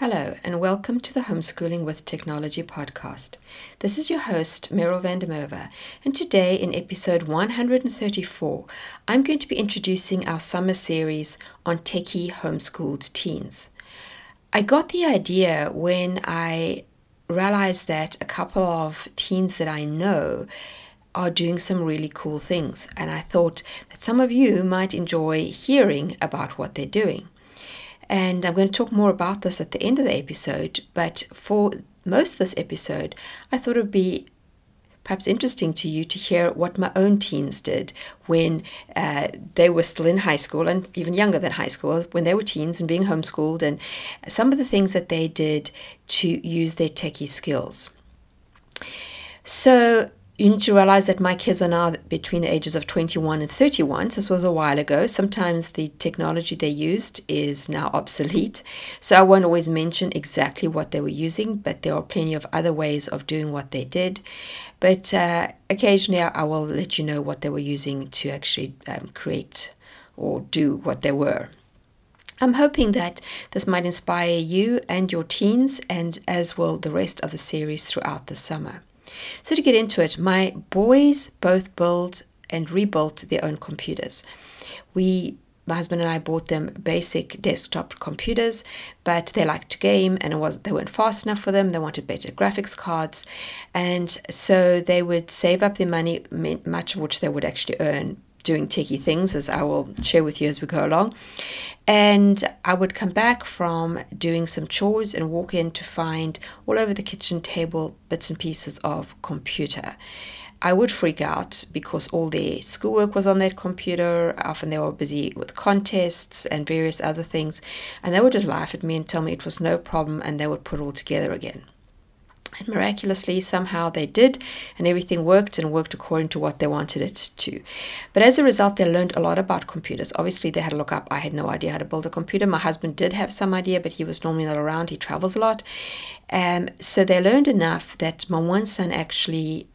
Hello, and welcome to the Homeschooling with Technology podcast. This is your host, Meryl van der Merwe, and today in episode 134, I'm going to be introducing our summer series on techie homeschooled teens. I got the idea when I realized that a couple of teens that I know are doing some really cool things, and I thought that some of you might enjoy hearing about what they're doing. And I'm going to talk more about this at the end of the episode. But for most of this episode, I thought it would be perhaps interesting to you to hear what my own teens did when uh, they were still in high school and even younger than high school, when they were teens and being homeschooled, and some of the things that they did to use their techie skills. So, you need to realize that my kids are now between the ages of 21 and 31. So this was a while ago. Sometimes the technology they used is now obsolete. So I won't always mention exactly what they were using, but there are plenty of other ways of doing what they did. But uh, occasionally I will let you know what they were using to actually um, create or do what they were. I'm hoping that this might inspire you and your teens, and as will the rest of the series throughout the summer. So, to get into it, my boys both built and rebuilt their own computers. We my husband and I bought them basic desktop computers, but they liked to game and it was they weren't fast enough for them. They wanted better graphics cards, and so they would save up their money, much of which they would actually earn doing techie things, as I will share with you as we go along. And I would come back from doing some chores and walk in to find all over the kitchen table bits and pieces of computer. I would freak out because all their schoolwork was on that computer. Often they were busy with contests and various other things. And they would just laugh at me and tell me it was no problem and they would put it all together again. And miraculously, somehow they did, and everything worked and worked according to what they wanted it to. But as a result, they learned a lot about computers. Obviously, they had to look up. I had no idea how to build a computer. My husband did have some idea, but he was normally not around. He travels a lot. Um, so they learned enough that my one son actually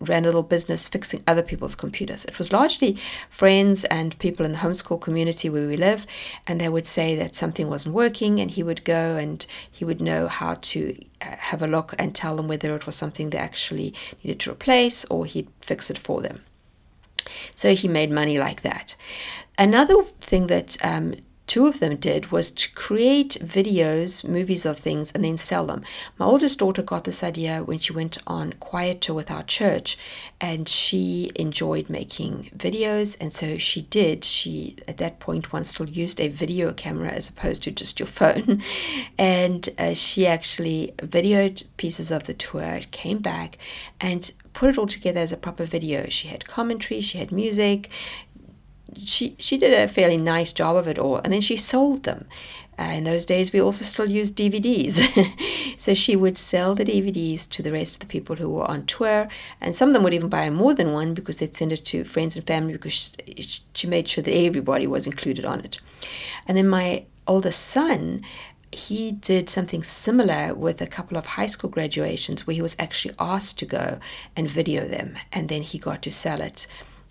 ran a little business fixing other people's computers. It was largely friends and people in the homeschool community where we live, and they would say that something wasn't working, and he would go and he would know how to uh, have a look and tell them whether it was something they actually needed to replace or he'd fix it for them. So he made money like that. Another thing that um, two of them did was to create videos, movies of things, and then sell them. My oldest daughter got this idea when she went on Quiet Tour with our church, and she enjoyed making videos, and so she did. She, at that point, once still used a video camera as opposed to just your phone, and uh, she actually videoed pieces of the tour, came back, and put it all together as a proper video. She had commentary, she had music, she she did a fairly nice job of it all, and then she sold them. Uh, in those days, we also still used DVDs, so she would sell the DVDs to the rest of the people who were on tour, and some of them would even buy more than one because they'd send it to friends and family because she, she made sure that everybody was included on it. And then my oldest son he did something similar with a couple of high school graduations where he was actually asked to go and video them and then he got to sell it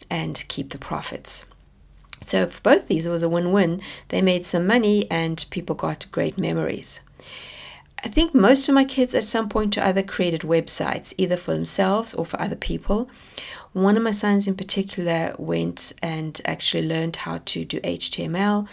and keep the profits. So for both these, it was a win-win. They made some money and people got great memories. I think most of my kids at some point or other created websites, either for themselves or for other people. One of my sons in particular went and actually learned how to do HTML.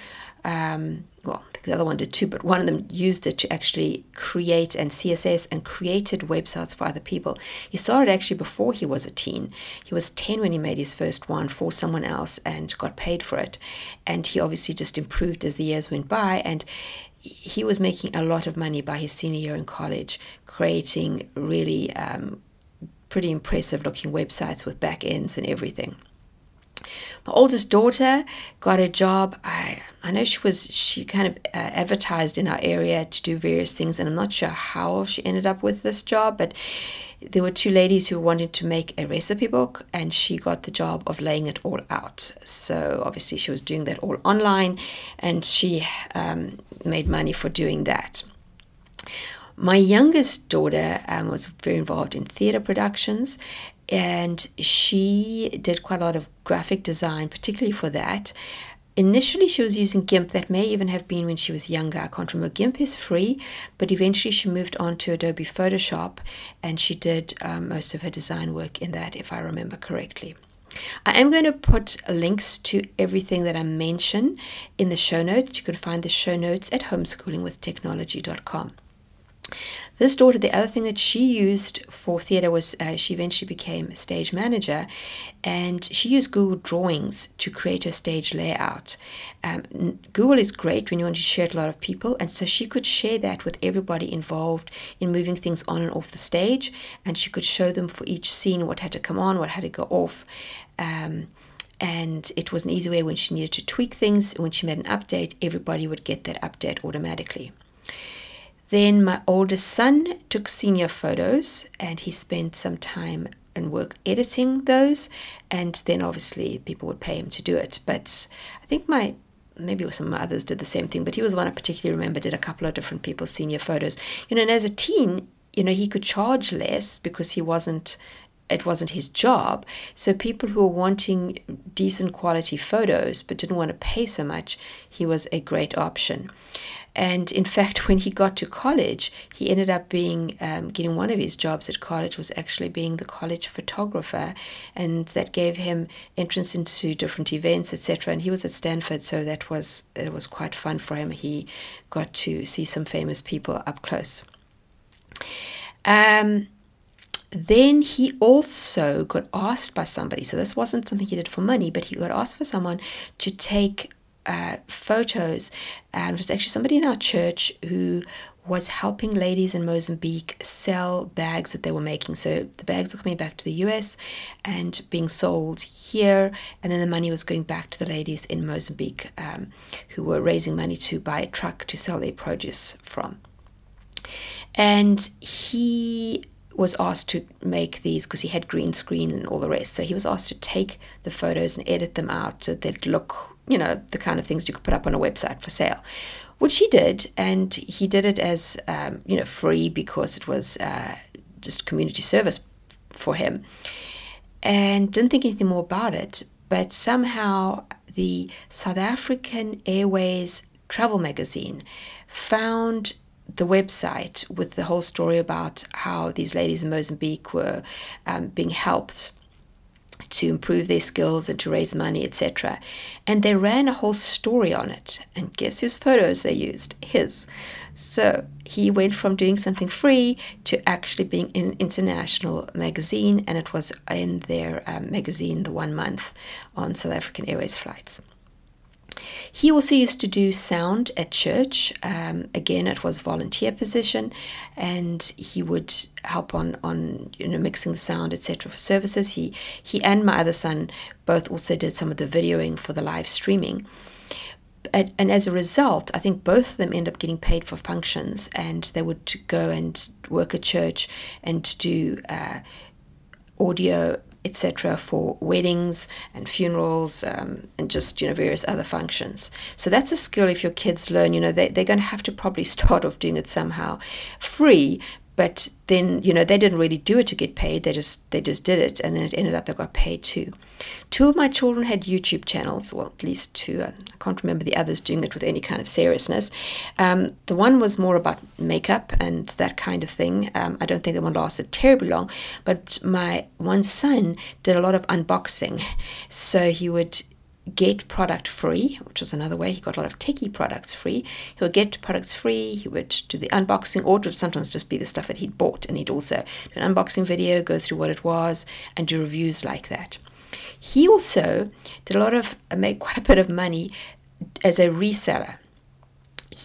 Um, well, the other one did too, but one of them used it to actually create and CSS and created websites for other people. He started actually before he was a teen. He was 10 when he made his first one for someone else and got paid for it. And he obviously just improved as the years went by. And he was making a lot of money by his senior year in college, creating really um, pretty impressive looking websites with back ends and everything. My oldest daughter got a job. I I know she was she kind of uh, advertised in our area to do various things, and I'm not sure how she ended up with this job, but there were two ladies who wanted to make a recipe book, and she got the job of laying it all out. So obviously she was doing that all online, and she um, made money for doing that. My youngest daughter um, was very involved in theatre productions, and she did quite a lot of graphic design, particularly for that. Initially, she was using GIMP. That may even have been when she was younger. I can't remember. GIMP is free, but eventually she moved on to Adobe Photoshop and she did um, most of her design work in that, if I remember correctly. I am going to put links to everything that I mention in the show notes. You can find the show notes at homeschoolingwithtechnology.com. This daughter, the other thing that she used for theatre was uh, she eventually became a stage manager and she used Google Drawings to create her stage layout. Um, Google is great when you want to share it a lot of people, and so she could share that with everybody involved in moving things on and off the stage, and she could show them for each scene what had to come on, what had to go off. Um, and it was an easy way when she needed to tweak things. When she made an update, everybody would get that update automatically. Then my oldest son took senior photos and he spent some time and work editing those. And then obviously people would pay him to do it. But I think my maybe some others did the same thing, but he was the one I particularly remember did a couple of different people's senior photos. You know, and as a teen, you know, he could charge less because he wasn't it wasn't his job. So people who were wanting decent quality photos but didn't want to pay so much, he was a great option. And in fact, when he got to college, he ended up being um, getting one of his jobs at college was actually being the college photographer, and that gave him entrance into different events, etc. And he was at Stanford, so that was it was quite fun for him. He got to see some famous people up close. Um, then he also got asked by somebody, so this wasn't something he did for money, but he got asked for someone to take uh, photos. And it was actually somebody in our church who was helping ladies in Mozambique sell bags that they were making. So the bags were coming back to the US and being sold here, and then the money was going back to the ladies in Mozambique um, who were raising money to buy a truck to sell their produce from. And he was asked to make these because he had green screen and all the rest. So he was asked to take the photos and edit them out so they'd look you know, the kind of things you could put up on a website for sale, which he did. And he did it as, um, you know, free because it was uh, just community service for him. And didn't think anything more about it. But somehow the South African Airways travel magazine found the website with the whole story about how these ladies in Mozambique were um, being helped to improve their skills and to raise money, etc. And they ran a whole story on it. And guess whose photos they used? His. So he went from doing something free to actually being in an international magazine, and it was in their um, magazine, The One Month, on South African Airways flights. He also used to do sound at church. Um, again, it was a volunteer position, and he would help on on you know mixing the sound, etc. for services. He he and my other son both also did some of the videoing for the live streaming. And, and as a result, I think both of them end up getting paid for functions, and they would go and work at church and do uh, audio etc., for weddings and funerals um, and just you know various other functions. So that's a skill if your kids learn. You know they they're going to have to probably start off doing it somehow free, but then you know they didn't really do it to get paid. They just they just did it. And then it ended up they got paid too. Two of my children had youtube channels well at least two. I can't remember the others doing it with any kind of seriousness. Um, the one was more about makeup and that kind of thing. Um, i don't think that one lasted terribly long. But my one son did a lot of unboxing. So he would get product free, which was another way. He got a lot of techie products free. He would get products free. He would do the unboxing, or it would sometimes just be the stuff that he'd bought, and he'd also do an unboxing video, go through what it was, and do reviews like that. He also did a lot of, made quite a bit of money as a reseller.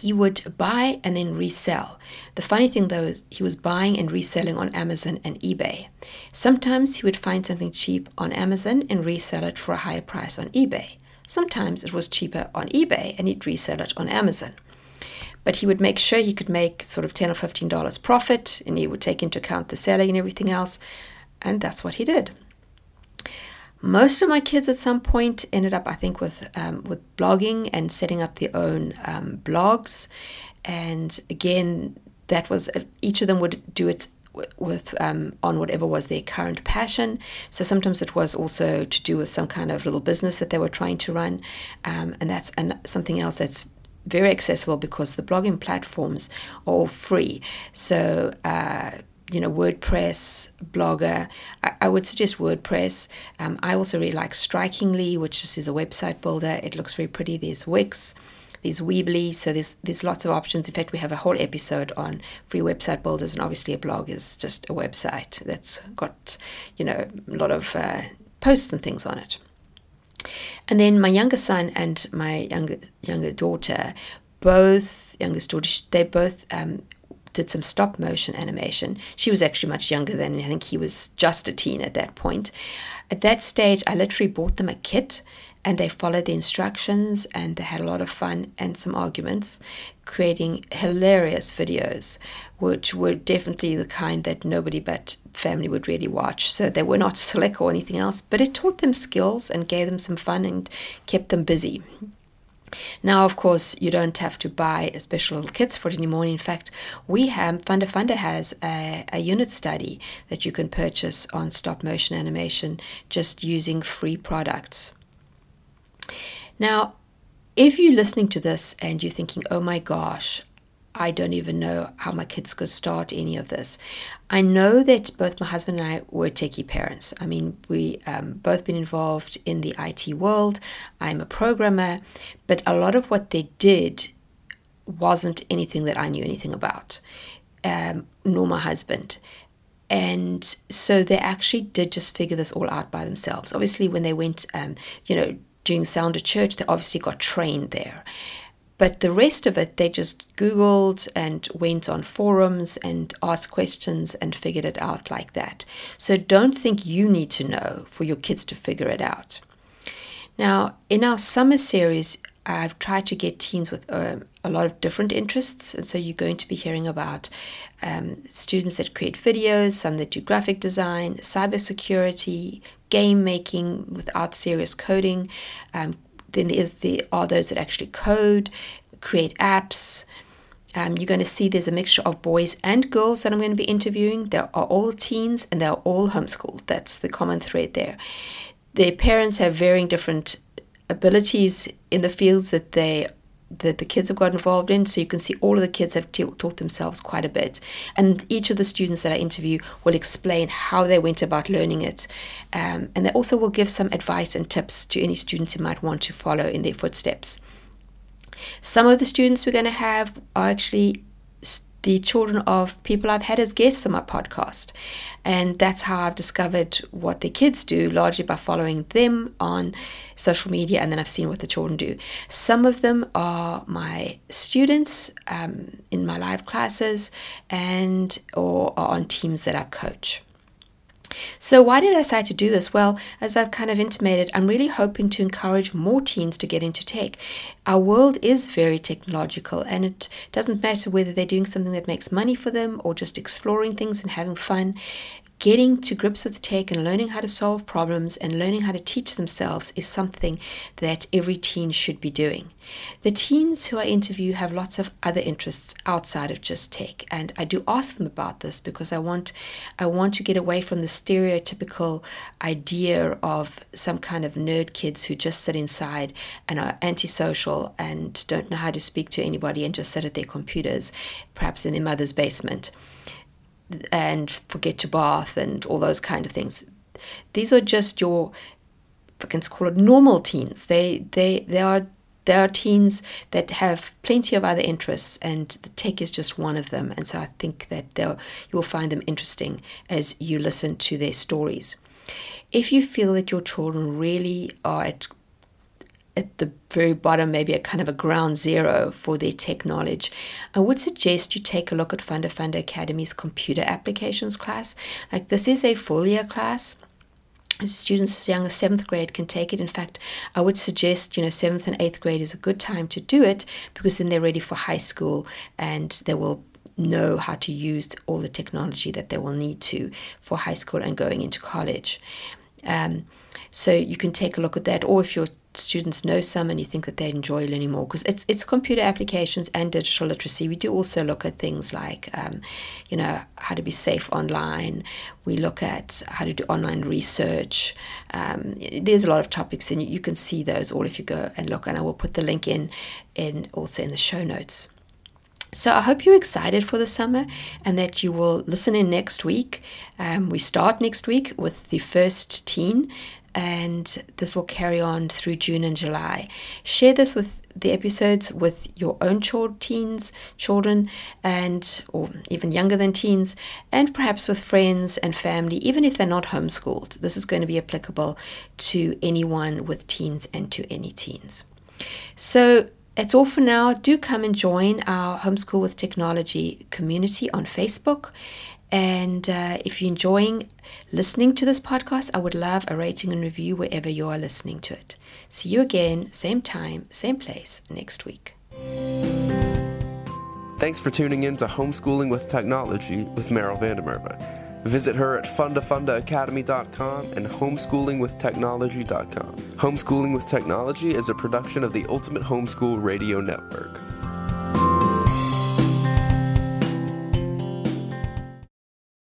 He would buy and then resell. The funny thing though is he was buying and reselling on Amazon and eBay. Sometimes he would find something cheap on Amazon and resell it for a higher price on eBay. Sometimes it was cheaper on eBay and he'd resell it on Amazon. But he would make sure he could make sort of 10 or $15 profit and he would take into account the selling and everything else. And that's what he did. Most of my kids at some point ended up, I think, with um, with blogging and setting up their own um, blogs. And again, that was uh, each of them would do it with um, on whatever was their current passion. So sometimes it was also to do with some kind of little business that they were trying to run, um, and that's an, something else that's very accessible because the blogging platforms are free. So uh, you know, WordPress, Blogger. I, I would suggest WordPress. Um, I also really like Strikingly, which is, a website builder. It looks very pretty. There's Wix, there's Weebly. So there's there's lots of options. In fact, we have a whole episode on free website builders, and obviously a blog is just a website that's got, you know, a lot of uh, posts and things on it. And then my younger son and my younger younger daughter, both youngest daughter, they both um, did some stop motion animation. She was actually much younger than I think he was just a teen at that point. At that stage, I literally bought them a kit and they followed the instructions and they had a lot of fun and some arguments, creating hilarious videos, which were definitely the kind that nobody but family would really watch. So they were not slick or anything else, but it taught them skills and gave them some fun and kept them busy. Now, of course, you don't have to buy special kits for it anymore. In fact, we have FundaFunda has a, a unit study that you can purchase on stop motion animation just using free products. Now, if you're listening to this and you're thinking, oh my gosh, I don't even know how my kids could start any of this. I know that both my husband and I were techie parents. I mean, we um, both been involved in the IT world. I'm a programmer, but a lot of what they did wasn't anything that I knew anything about, um, nor my husband. And so they actually did just figure this all out by themselves. Obviously, when they went, um, you know, doing sound at church, they obviously got trained there. But the rest of it, they just Googled and went on forums and asked questions and figured it out like that. So don't think you need to know for your kids to figure it out. Now, in our summer series, I've tried to get teens with um, a lot of different interests. And so you're going to be hearing about um, students that create videos, some that do graphic design, cybersecurity, game making without serious coding, um, then there's the are those that actually code, create apps. Um, you're going to see there's a mixture of boys and girls that I'm going to be interviewing. They are all teens and they're all homeschooled. That's the common thread there. Their parents have varying different abilities in the fields that they that the kids have got involved in. So you can see all of the kids have t- taught themselves quite a bit. And each of the students that I interview will explain how they went about learning it. Um, and they also will give some advice and tips to any students who might want to follow in their footsteps. Some of the students we're going to have are actually the children of people I've had as guests on my podcast. And that's how I've discovered what the kids do, largely by following them on social media, and then I've seen what the children do. Some of them are my students um, in my live classes and or are on teams that I coach. So, why did I decide to do this? Well, as I've kind of intimated, I'm really hoping to encourage more teens to get into tech. Our world is very technological, and it doesn't matter whether they're doing something that makes money for them or just exploring things and having fun getting to grips with tech and learning how to solve problems and learning how to teach themselves is something that every teen should be doing. The teens who I interview have lots of other interests outside of just tech, and I do ask them about this because I want I want to get away from the stereotypical idea of some kind of nerd kids who just sit inside and are antisocial and don't know how to speak to anybody and just sit at their computers, perhaps in their mother's basement and forget your bath and all those kind of things. These are just your, I can call it normal teens. They they they are there are teens that have plenty of other interests, and the tech is just one of them. And so I think that they'll you will find them interesting as you listen to their stories. If you feel that your children really are at at the very bottom, maybe a kind of a ground zero for their tech knowledge, I would suggest you take a look at FundaFunda Academy's computer applications class. Like this is a full year class students as young as seventh grade can take it. In fact, I would suggest, you know, seventh and eighth grade is a good time to do it because then they're ready for high school and they will know how to use all the technology that they will need to for high school and going into college. Um, so you can take a look at that, or if your students know some and you think that they enjoy learning more, because it's it's computer applications and digital literacy. We do also look at things like, um, you know, how to be safe online. We look at how to do online research. Um, there's a lot of topics, and you can see those all if you go and look. And I will put the link in, in also in the show notes. So I hope you're excited for the summer and that you will listen in next week. Um, we start next week with the first teen, and this will carry on through June and July. Share this with the episodes with your own child, teens, children, and or even younger than teens, and perhaps with friends and family, even if they're not homeschooled. This is going to be applicable to anyone with teens and to any teens. So that's all for now. Do come and join our Homeschool with Technology community on Facebook. And uh, if you're enjoying listening to this podcast, I would love a rating and review wherever you are listening to it. See you again, same time, same place next week. Thanks for tuning in to Homeschooling with Technology with Meryl van der Merwe. Visit her at fundafundaacademy.com and homeschoolingwithtechnology.com. Homeschooling with Technology is a production of the Ultimate Homeschool Radio Network.